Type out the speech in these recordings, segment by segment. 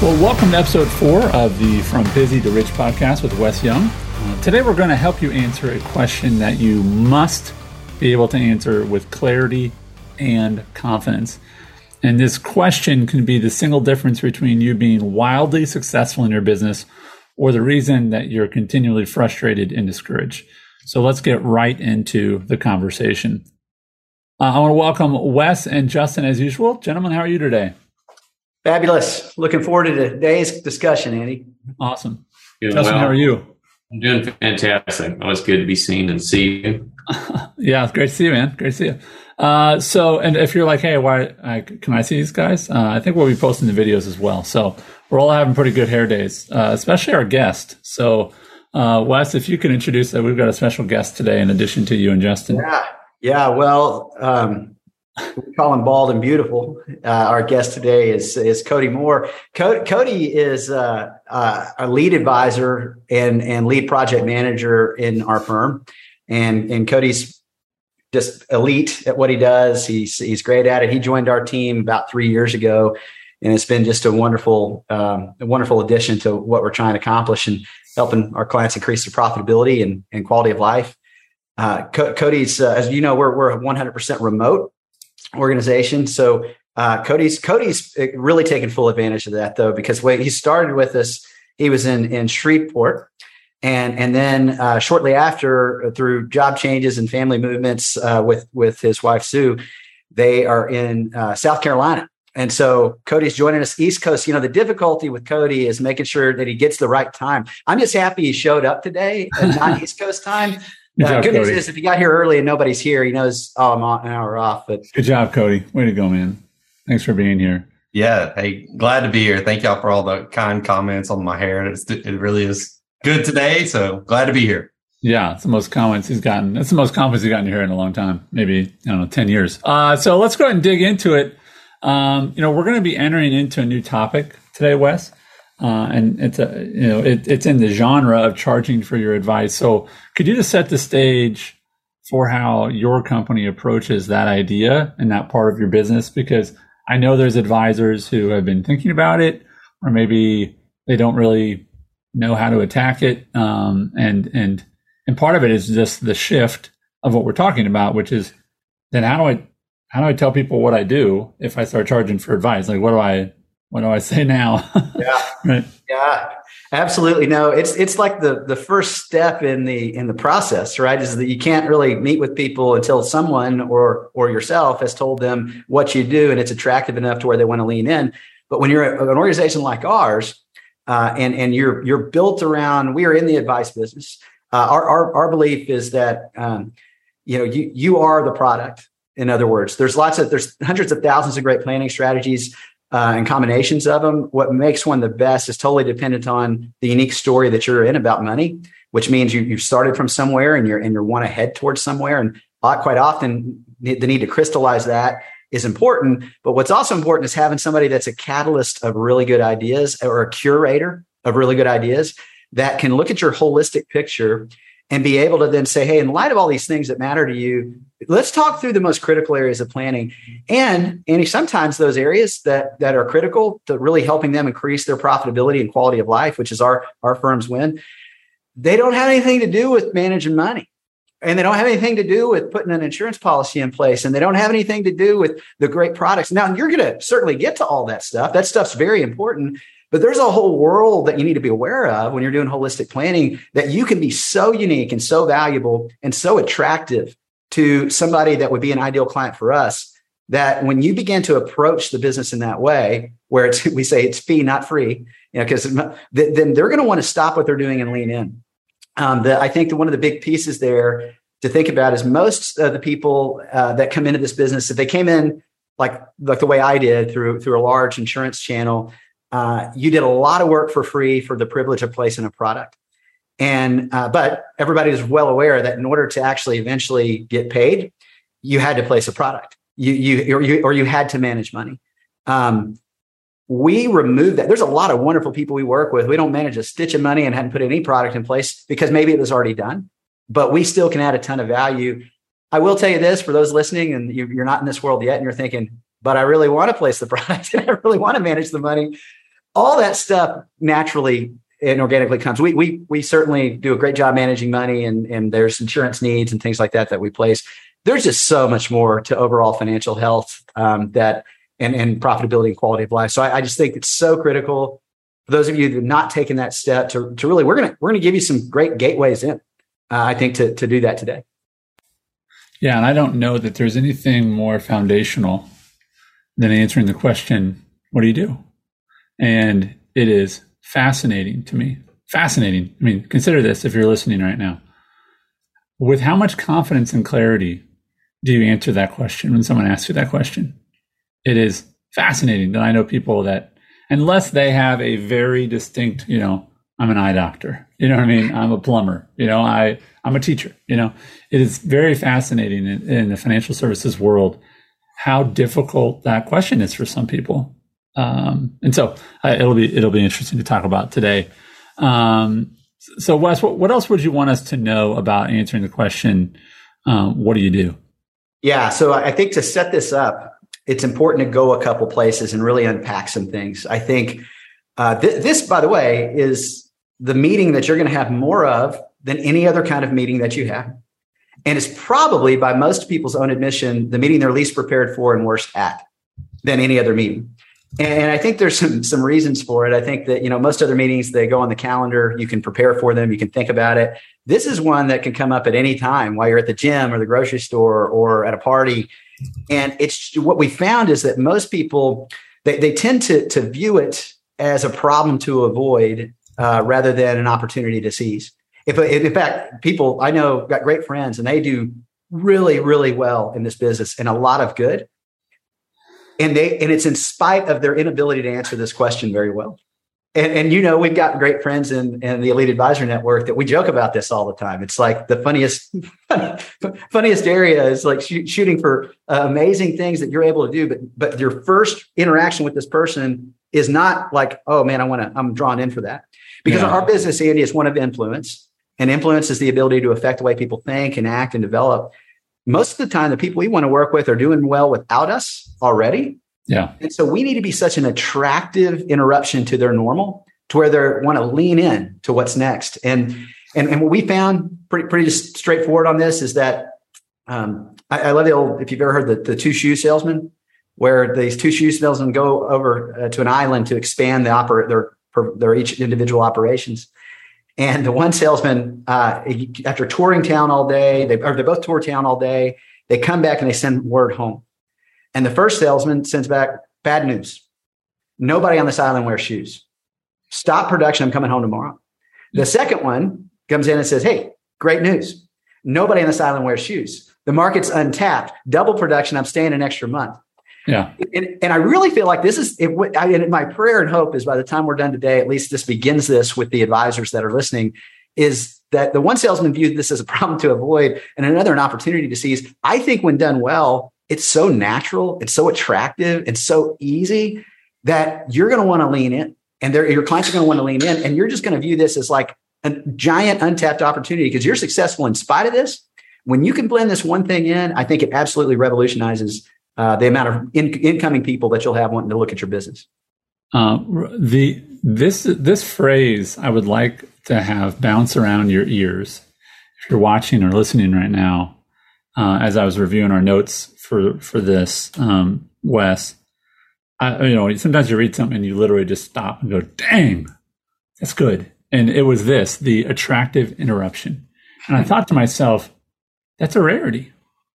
Well, welcome to episode four of the From Busy to Rich podcast with Wes Young. Uh, today, we're going to help you answer a question that you must be able to answer with clarity and confidence. And this question can be the single difference between you being wildly successful in your business or the reason that you're continually frustrated and discouraged. So let's get right into the conversation. Uh, I want to welcome Wes and Justin as usual. Gentlemen, how are you today? Fabulous. Looking forward to today's discussion, Andy. Awesome. Doing Justin, well. how are you? I'm doing fantastic. Always good to be seen and see you. yeah, it's great to see you, man. Great to see you. Uh, so, and if you're like, hey, why I, can I see these guys? Uh, I think we'll be posting the videos as well. So we're all having pretty good hair days, uh, especially our guest. So, uh, Wes, if you can introduce that, we've got a special guest today in addition to you and Justin. Yeah, yeah. Well, um, we call him bald and beautiful. Uh, our guest today is is Cody Moore. Co- Cody is uh, uh, a lead advisor and and lead project manager in our firm, and and Cody's just elite at what he does. He's he's great at it. He joined our team about three years ago, and it's been just a wonderful um, a wonderful addition to what we're trying to accomplish and helping our clients increase their profitability and, and quality of life. Uh, Co- Cody's, uh, as you know, we're we're 100% remote organization. So uh, Cody's Cody's really taken full advantage of that though, because when he started with us, he was in in Shreveport, and and then uh, shortly after, uh, through job changes and family movements uh, with with his wife Sue, they are in uh, South Carolina. And so Cody's joining us East Coast. You know, the difficulty with Cody is making sure that he gets the right time. I'm just happy he showed up today and not East Coast time Good, uh, job, good news is if he got here early and nobody's here, he knows, oh, I'm an hour off. But good job, Cody. Way to go, man. Thanks for being here. Yeah. Hey, glad to be here. Thank y'all for all the kind comments on my hair. It's, it really is good today. So glad to be here. Yeah, it's the most comments he's gotten. It's the most comments he's gotten here in a long time, maybe, I don't know, 10 years. Uh, so let's go ahead and dig into it. Um, you know, we're going to be entering into a new topic today, Wes. Uh, and it's a you know it, it's in the genre of charging for your advice. So could you just set the stage for how your company approaches that idea and that part of your business? Because I know there's advisors who have been thinking about it, or maybe they don't really know how to attack it. Um, and and and part of it is just the shift of what we're talking about, which is then how do I how do I tell people what I do if I start charging for advice? Like what do I what do I say now? yeah. right. Yeah. Absolutely. No, it's it's like the the first step in the in the process, right? Is that you can't really meet with people until someone or or yourself has told them what you do and it's attractive enough to where they want to lean in. But when you're an organization like ours, uh, and and you're you're built around, we are in the advice business. Uh, our, our our belief is that um, you know you you are the product. In other words, there's lots of there's hundreds of thousands of great planning strategies uh, and combinations of them. What makes one the best is totally dependent on the unique story that you're in about money, which means you, you've started from somewhere and you're and you're want to head towards somewhere. And quite often, the need to crystallize that is important. But what's also important is having somebody that's a catalyst of really good ideas or a curator of really good ideas that can look at your holistic picture and be able to then say, hey, in light of all these things that matter to you, let's talk through the most critical areas of planning. And Andy, sometimes those areas that that are critical to really helping them increase their profitability and quality of life, which is our our firm's win, they don't have anything to do with managing money. And they don't have anything to do with putting an insurance policy in place. And they don't have anything to do with the great products. Now, you're going to certainly get to all that stuff. That stuff's very important. But there's a whole world that you need to be aware of when you're doing holistic planning that you can be so unique and so valuable and so attractive to somebody that would be an ideal client for us that when you begin to approach the business in that way where it's we say it's fee not free you know because then they're going to want to stop what they're doing and lean in um, the, i think that one of the big pieces there to think about is most of the people uh, that come into this business if they came in like like the way i did through through a large insurance channel uh, you did a lot of work for free for the privilege of placing a product. And uh, but everybody is well aware that in order to actually eventually get paid, you had to place a product. You you or you, or you had to manage money. Um, we removed that. There's a lot of wonderful people we work with. We don't manage a stitch of money and hadn't put any product in place because maybe it was already done, but we still can add a ton of value. I will tell you this for those listening, and you're not in this world yet, and you're thinking, but I really want to place the product and I really want to manage the money all that stuff naturally and organically comes. We we we certainly do a great job managing money, and and there's insurance needs and things like that that we place. There's just so much more to overall financial health um, that and and profitability and quality of life. So I, I just think it's so critical for those of you that have not taken that step to to really we're gonna we're gonna give you some great gateways in. Uh, I think to to do that today. Yeah, and I don't know that there's anything more foundational than answering the question, "What do you do?" And it is fascinating to me. Fascinating. I mean, consider this if you're listening right now. With how much confidence and clarity do you answer that question when someone asks you that question? It is fascinating that I know people that, unless they have a very distinct, you know, I'm an eye doctor, you know what I mean? I'm a plumber, you know, I, I'm a teacher, you know, it is very fascinating in, in the financial services world how difficult that question is for some people um, and so uh, it'll be it'll be interesting to talk about today. Um, so Wes, what, what, else would you want us to know about answering the question? Um, what do you do? Yeah, so I think to set this up, it's important to go a couple places and really unpack some things. I think uh, th- this, by the way, is the meeting that you're going to have more of than any other kind of meeting that you have. And it's probably, by most people's own admission, the meeting they're least prepared for and worst at than any other meeting. And I think there's some some reasons for it. I think that you know most other meetings they go on the calendar. You can prepare for them. You can think about it. This is one that can come up at any time while you're at the gym or the grocery store or at a party. And it's what we found is that most people they, they tend to to view it as a problem to avoid uh, rather than an opportunity to seize. If in fact people I know got great friends and they do really really well in this business and a lot of good and they and it's in spite of their inability to answer this question very well. And, and you know we've got great friends in, in the elite advisor network that we joke about this all the time. It's like the funniest funniest area is like sh- shooting for uh, amazing things that you're able to do but but your first interaction with this person is not like oh man i want to i'm drawn in for that. Because yeah. our business andy is one of influence and influence is the ability to affect the way people think and act and develop most of the time the people we want to work with are doing well without us already. Yeah. And so we need to be such an attractive interruption to their normal to where they want to lean in to what's next. And and, and what we found pretty pretty straightforward on this is that um, I, I, love the old if you've ever heard the, the two shoe salesman, where these two shoe salesmen go over uh, to an island to expand the operate their their each individual operations. And the one salesman, uh, after touring town all day, they or they both tour town all day. They come back and they send word home. And the first salesman sends back bad news. Nobody on this island wears shoes. Stop production. I'm coming home tomorrow. The second one comes in and says, Hey, great news. Nobody on this island wears shoes. The market's untapped. Double production. I'm staying an extra month. Yeah. And, and I really feel like this is, it, I, and my prayer and hope is by the time we're done today, at least this begins this with the advisors that are listening, is that the one salesman viewed this as a problem to avoid and another an opportunity to seize. I think when done well, it's so natural, it's so attractive, it's so easy that you're going to want to lean in and your clients are going to want to lean in and you're just going to view this as like a giant untapped opportunity because you're successful in spite of this. When you can blend this one thing in, I think it absolutely revolutionizes uh, the amount of in, incoming people that you'll have wanting to look at your business. Uh, the this this phrase I would like to have bounce around your ears if you're watching or listening right now. Uh, as I was reviewing our notes for for this, um, Wes, I, you know, sometimes you read something and you literally just stop and go, "Dang, that's good." And it was this, the attractive interruption. And I thought to myself, that's a rarity.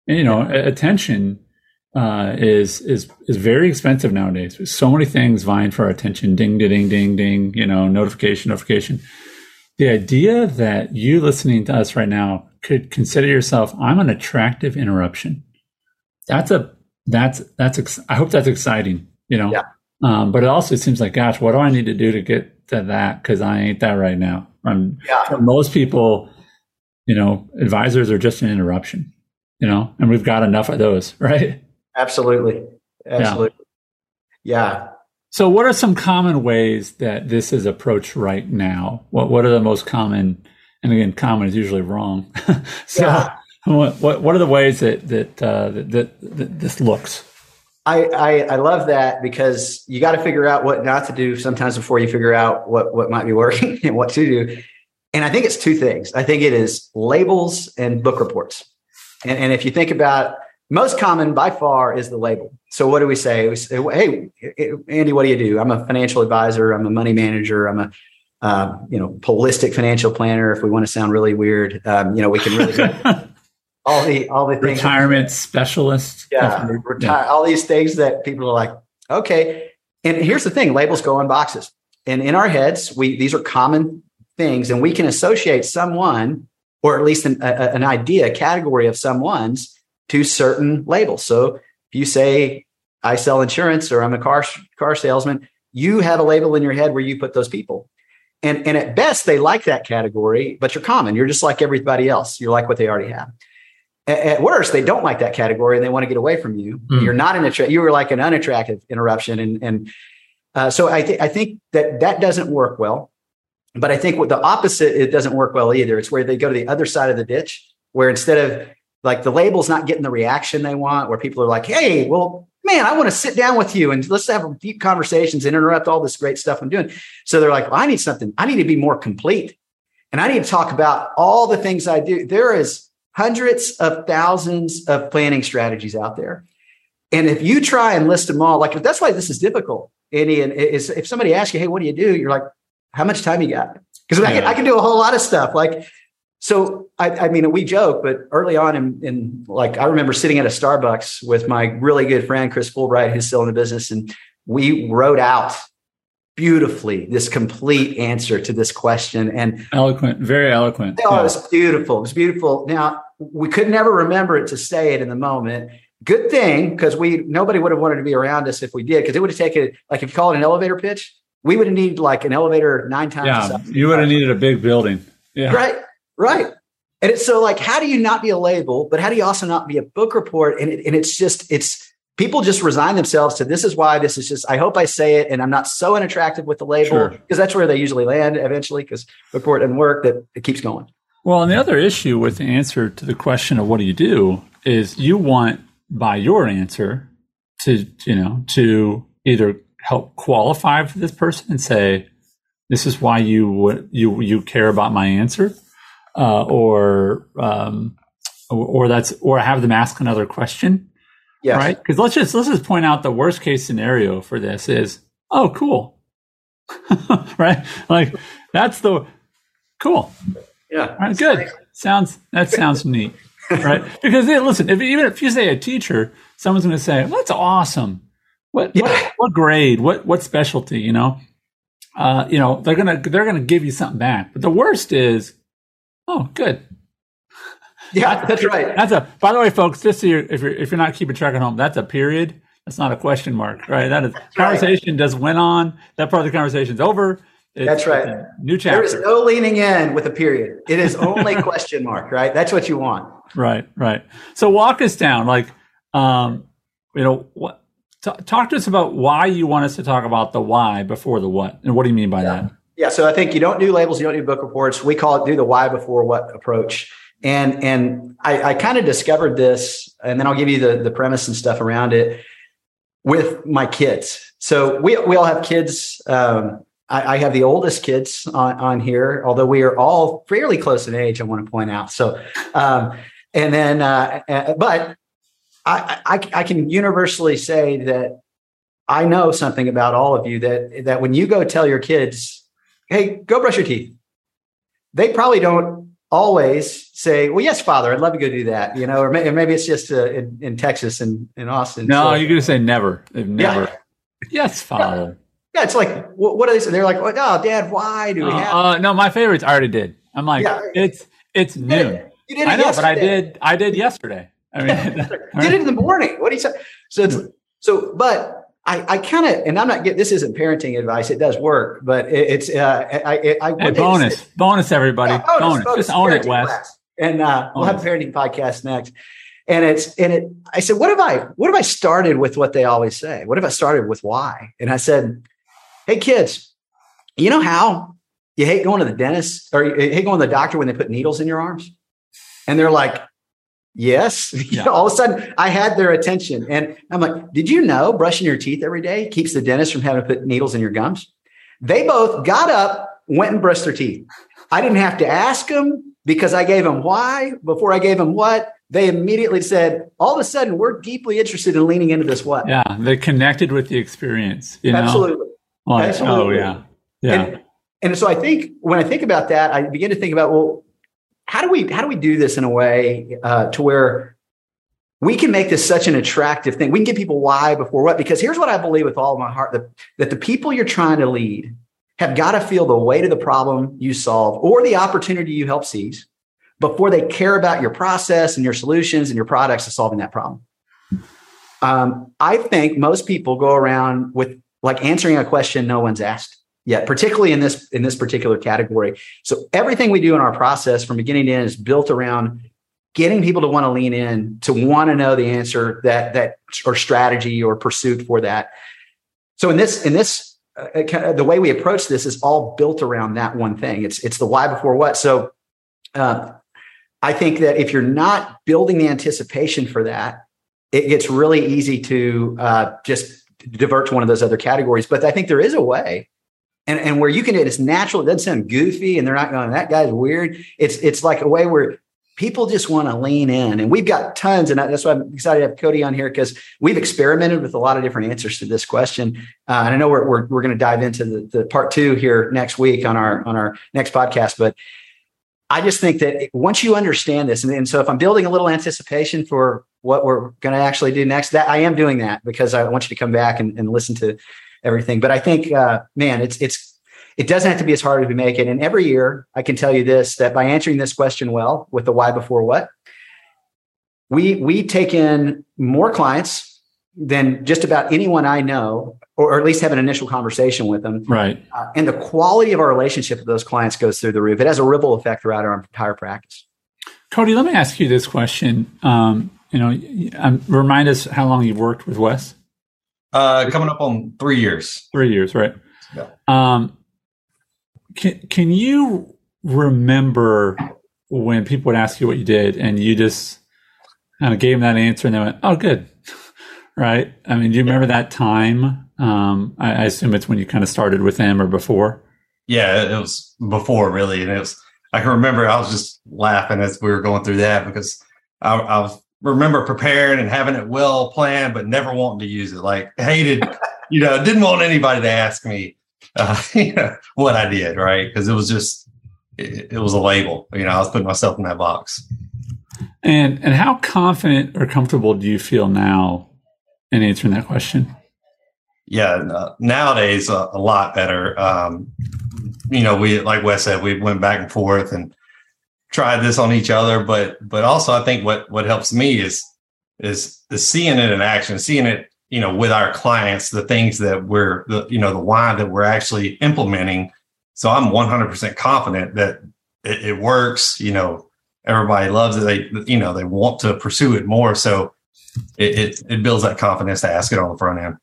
And, you know, attention uh, is is is very expensive nowadays. There's so many things vying for our attention. Ding, ding, ding, ding. You know, notification, notification. The idea that you listening to us right now could consider yourself, I'm an attractive interruption. That's a that's that's ex- I hope that's exciting. You know, yeah. Um, but it also seems like, gosh, what do I need to do to get to that? Because I ain't that right now. I'm, yeah. For most people, you know, advisors are just an interruption. You know, and we've got enough of those, right? Absolutely. Absolutely. Yeah. yeah. So what are some common ways that this is approached right now? What what are the most common and again common is usually wrong. so yeah. what, what what are the ways that that, uh, that, that, that this looks? I, I, I, I love that because you got to figure out what not to do sometimes before you figure out what what might be working and what to do. And I think it's two things. I think it is labels and book reports. And, and if you think about most common by far is the label. So what do we say? We say, hey, Andy, what do you do? I'm a financial advisor. I'm a money manager. I'm a uh, you know holistic financial planner. If we want to sound really weird, um, you know, we can really all the all the things. Retirement specialist. Yeah, retire, yeah, all these things that people are like, okay. And here's the thing: labels go on boxes, and in our heads, we these are common things, and we can associate someone, or at least an, a, an idea, a category of someone's to certain labels. So if you say, I sell insurance or I'm a car, car salesman, you have a label in your head where you put those people. And, and at best, they like that category, but you're common. You're just like everybody else. You're like what they already have. At, at worst, they don't like that category and they want to get away from you. Mm. You're not an attra- you were like an unattractive interruption. And, and uh, so I, th- I think that that doesn't work well. But I think what the opposite, it doesn't work well either. It's where they go to the other side of the ditch, where instead of like the label's not getting the reaction they want where people are like hey well man i want to sit down with you and let's have deep conversations and interrupt all this great stuff i'm doing. So they're like well, i need something. I need to be more complete. And i need to talk about all the things i do. There is hundreds of thousands of planning strategies out there. And if you try and list them all like that's why this is difficult Andy, and is if somebody asks you hey what do you do? You're like how much time you got? Because yeah. I, I can do a whole lot of stuff. Like so I, I, mean, we joke, but early on in, in, like I remember sitting at a Starbucks with my really good friend Chris Fulbright, who's still in the business, and we wrote out beautifully this complete answer to this question. And eloquent, very eloquent. Oh, yeah. it was beautiful. It was beautiful. Now we could never remember it to say it in the moment. Good thing because we nobody would have wanted to be around us if we did, because it would have taken like if you call it an elevator pitch, we would have needed like an elevator nine times. Yeah, you would have needed a big building. Yeah. Right. Right. And it's so like, how do you not be a label, but how do you also not be a book report? And, it, and it's just, it's people just resign themselves to this is why this is just, I hope I say it and I'm not so unattractive with the label because sure. that's where they usually land eventually because report doesn't work that it keeps going. Well, and the other issue with the answer to the question of what do you do is you want by your answer to, you know, to either help qualify for this person and say, this is why you you you care about my answer, uh, or um, or that's or have them ask another question. Yes. Right? Because let's just let's just point out the worst case scenario for this is oh cool. right? Like that's the cool. Yeah. Right, good. Nice. Sounds that sounds neat. Right? Because hey, listen, if even if you say a teacher, someone's gonna say, well, that's awesome. What, yeah. what what grade? What what specialty, you know? Uh, you know, they're gonna they're gonna give you something back. But the worst is Oh, good. Yeah, that's right. That's a. By the way, folks, just so you're, if you're if you're not keeping track at home, that's a period. That's not a question mark, right? That is that's conversation right. just went on. That part of the conversation's over. It's, that's right. New chapter. There is no leaning in with a period. It is only question mark, right? That's what you want. Right, right. So walk us down, like, um, you know, what? T- talk to us about why you want us to talk about the why before the what, and what do you mean by yeah. that? Yeah, so I think you don't do labels, you don't do book reports. We call it do the why before what approach. And and I, I kind of discovered this, and then I'll give you the, the premise and stuff around it with my kids. So we we all have kids. Um, I, I, have the oldest kids on, on here, although we are all fairly close in age. I want to point out. So, um, and then, uh, uh but I, I, I can universally say that I know something about all of you that that when you go tell your kids hey, go brush your teeth. They probably don't always say, well, yes, father, I'd love to go do that, you know, or maybe it's just uh, in, in, Texas and in Austin. No, so, you're going to say never. Never. Yeah. Yes, father. Yeah. it's like, what, what, are they saying? They're like, oh, dad, why do we uh, have? Uh, no, my favorites I already did. I'm like, yeah. it's it's you noon. You did it I know, yesterday. but I did I did yesterday. I mean, did it in the morning. What do you say? So it's so, but I, I kind of, and I'm not getting this isn't parenting advice. It does work, but it, it's uh, I, I, I hey, bonus, bonus, everybody, yeah, bonus, bonus. bonus, just own it, Wes. Class. And uh, we'll have a parenting podcast next. And it's and it. I said, what have I? What have I started with? What they always say. What have I started with? Why? And I said, hey kids, you know how you hate going to the dentist or you hate going to the doctor when they put needles in your arms? And they're like, Yes. Yeah. All of a sudden, I had their attention. And I'm like, did you know brushing your teeth every day keeps the dentist from having to put needles in your gums? They both got up, went and brushed their teeth. I didn't have to ask them because I gave them why before I gave them what. They immediately said, all of a sudden, we're deeply interested in leaning into this what. Yeah. They connected with the experience. You know? Absolutely. Like, oh, Absolutely. Oh, yeah. Yeah. And, and so I think when I think about that, I begin to think about, well, how do we how do we do this in a way uh, to where we can make this such an attractive thing? We can get people why before what? Because here's what I believe with all of my heart that, that the people you're trying to lead have got to feel the weight of the problem you solve or the opportunity you help seize before they care about your process and your solutions and your products to solving that problem. Um, I think most people go around with like answering a question no one's asked yet, particularly in this in this particular category. So everything we do in our process from beginning to end is built around getting people to want to lean in, to want to know the answer that that or strategy or pursuit for that. So in this in this uh, the way we approach this is all built around that one thing. It's it's the why before what. So uh, I think that if you're not building the anticipation for that, it gets really easy to uh, just divert to one of those other categories. But I think there is a way and, and where you can it's natural it doesn't sound goofy and they're not going that guy's weird. It's it's like a way where people just want to lean in and we've got tons and that's why i'm excited to have cody on here because we've experimented with a lot of different answers to this question. Uh, and i know we're, we're, we're going to dive into the, the part two here next week on our on our next podcast but i just think that once you understand this and, and so if i'm building a little anticipation for what we're going to actually do next that i am doing that because i want you to come back and, and listen to everything. But I think, uh, man, it's it's it doesn't have to be as hard as we make it. And every year, I can tell you this: that by answering this question well with the why before what, we we take in more clients than just about anyone I know, or, or at least have an initial conversation with them. Right. Uh, and the quality of our relationship with those clients goes through the roof. It has a ripple effect throughout our entire practice. Cody, let me ask you this question. Um, you know, um, remind us how long you've worked with Wes. Uh, coming up on three years. Three years, right? Yeah. Um, can can you remember when people would ask you what you did and you just kind of gave them that answer and they went, "Oh, good," right? I mean, do you remember that time? Um, I, I assume it's when you kind of started with them or before. Yeah, it was before really, and it was. I can remember I was just laughing as we were going through that because I, I was remember preparing and having it well planned, but never wanting to use it. Like hated, you know, didn't want anybody to ask me, uh, you know, what I did, right? Because it was just, it, it, was a label. You know, I was putting myself in that box. And and how confident or comfortable do you feel now in answering that question? Yeah, nowadays uh, a lot better. Um, you know, we like Wes said, we went back and forth and tried this on each other, but but also I think what what helps me is is is seeing it in action, seeing it you know with our clients, the things that we're the you know the why that we're actually implementing. So I'm 100% confident that it, it works. You know, everybody loves it. They you know they want to pursue it more. So it, it, it builds that confidence to ask it on the front end.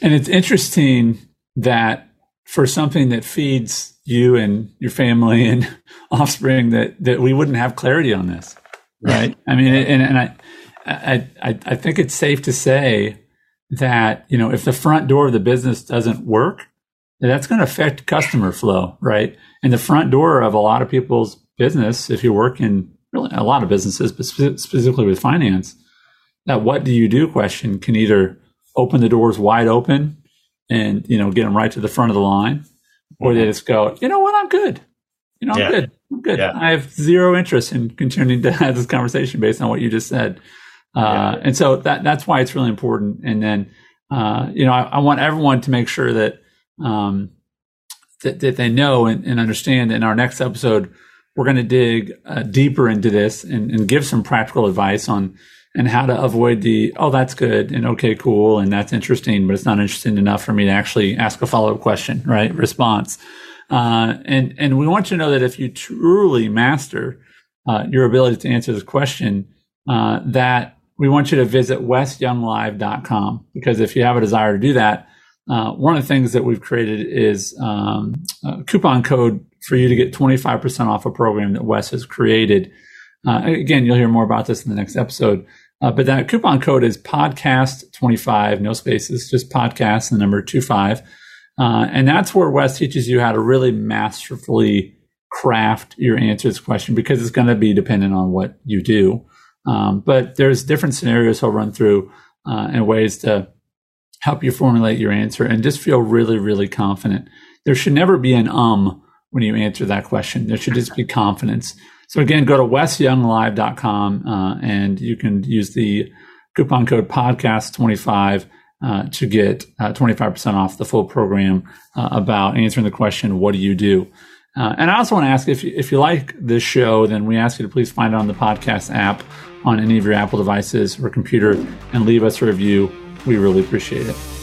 And it's interesting that for something that feeds you and your family and offspring that that we wouldn't have clarity on this, right? I mean, and, and I, I, I, think it's safe to say that you know if the front door of the business doesn't work, that's going to affect customer flow, right? And the front door of a lot of people's business, if you work in really a lot of businesses, but specifically with finance, that what do you do question can either open the doors wide open and you know get them right to the front of the line or they mm-hmm. just go, you know what, I'm good. You know, I'm yeah. good. Good. Yeah. I have zero interest in continuing to have this conversation based on what you just said. Uh, yeah. And so that that's why it's really important. And then, uh, you know, I, I, want everyone to make sure that um, that, that, they know and, and, understand. In our next episode, we're going to dig uh, deeper into this and, and give some practical advice on and how to avoid the oh that's good and okay cool and that's interesting but it's not interesting enough for me to actually ask a follow-up question right response uh, and and we want you to know that if you truly master uh, your ability to answer this question uh, that we want you to visit wesyounglive.com because if you have a desire to do that uh, one of the things that we've created is um, a coupon code for you to get 25% off a program that wes has created Uh, again, you'll hear more about this in the next episode. Uh, but that coupon code is podcast25, no spaces, just podcast, the number 25. Uh, and that's where Wes teaches you how to really masterfully craft your answer to this question because it's going to be dependent on what you do. Um, but there's different scenarios he'll run through uh, and ways to help you formulate your answer and just feel really, really confident. There should never be an um when you answer that question. There should just be confidence. So again, go to wesyounglive.com uh, and you can use the coupon code podcast25 uh, to get uh, 25% off the full program uh, about answering the question, what do you do? Uh, and I also want to ask if if you like this show, then we ask you to please find it on the podcast app on any of your Apple devices or computer and leave us a review. We really appreciate it.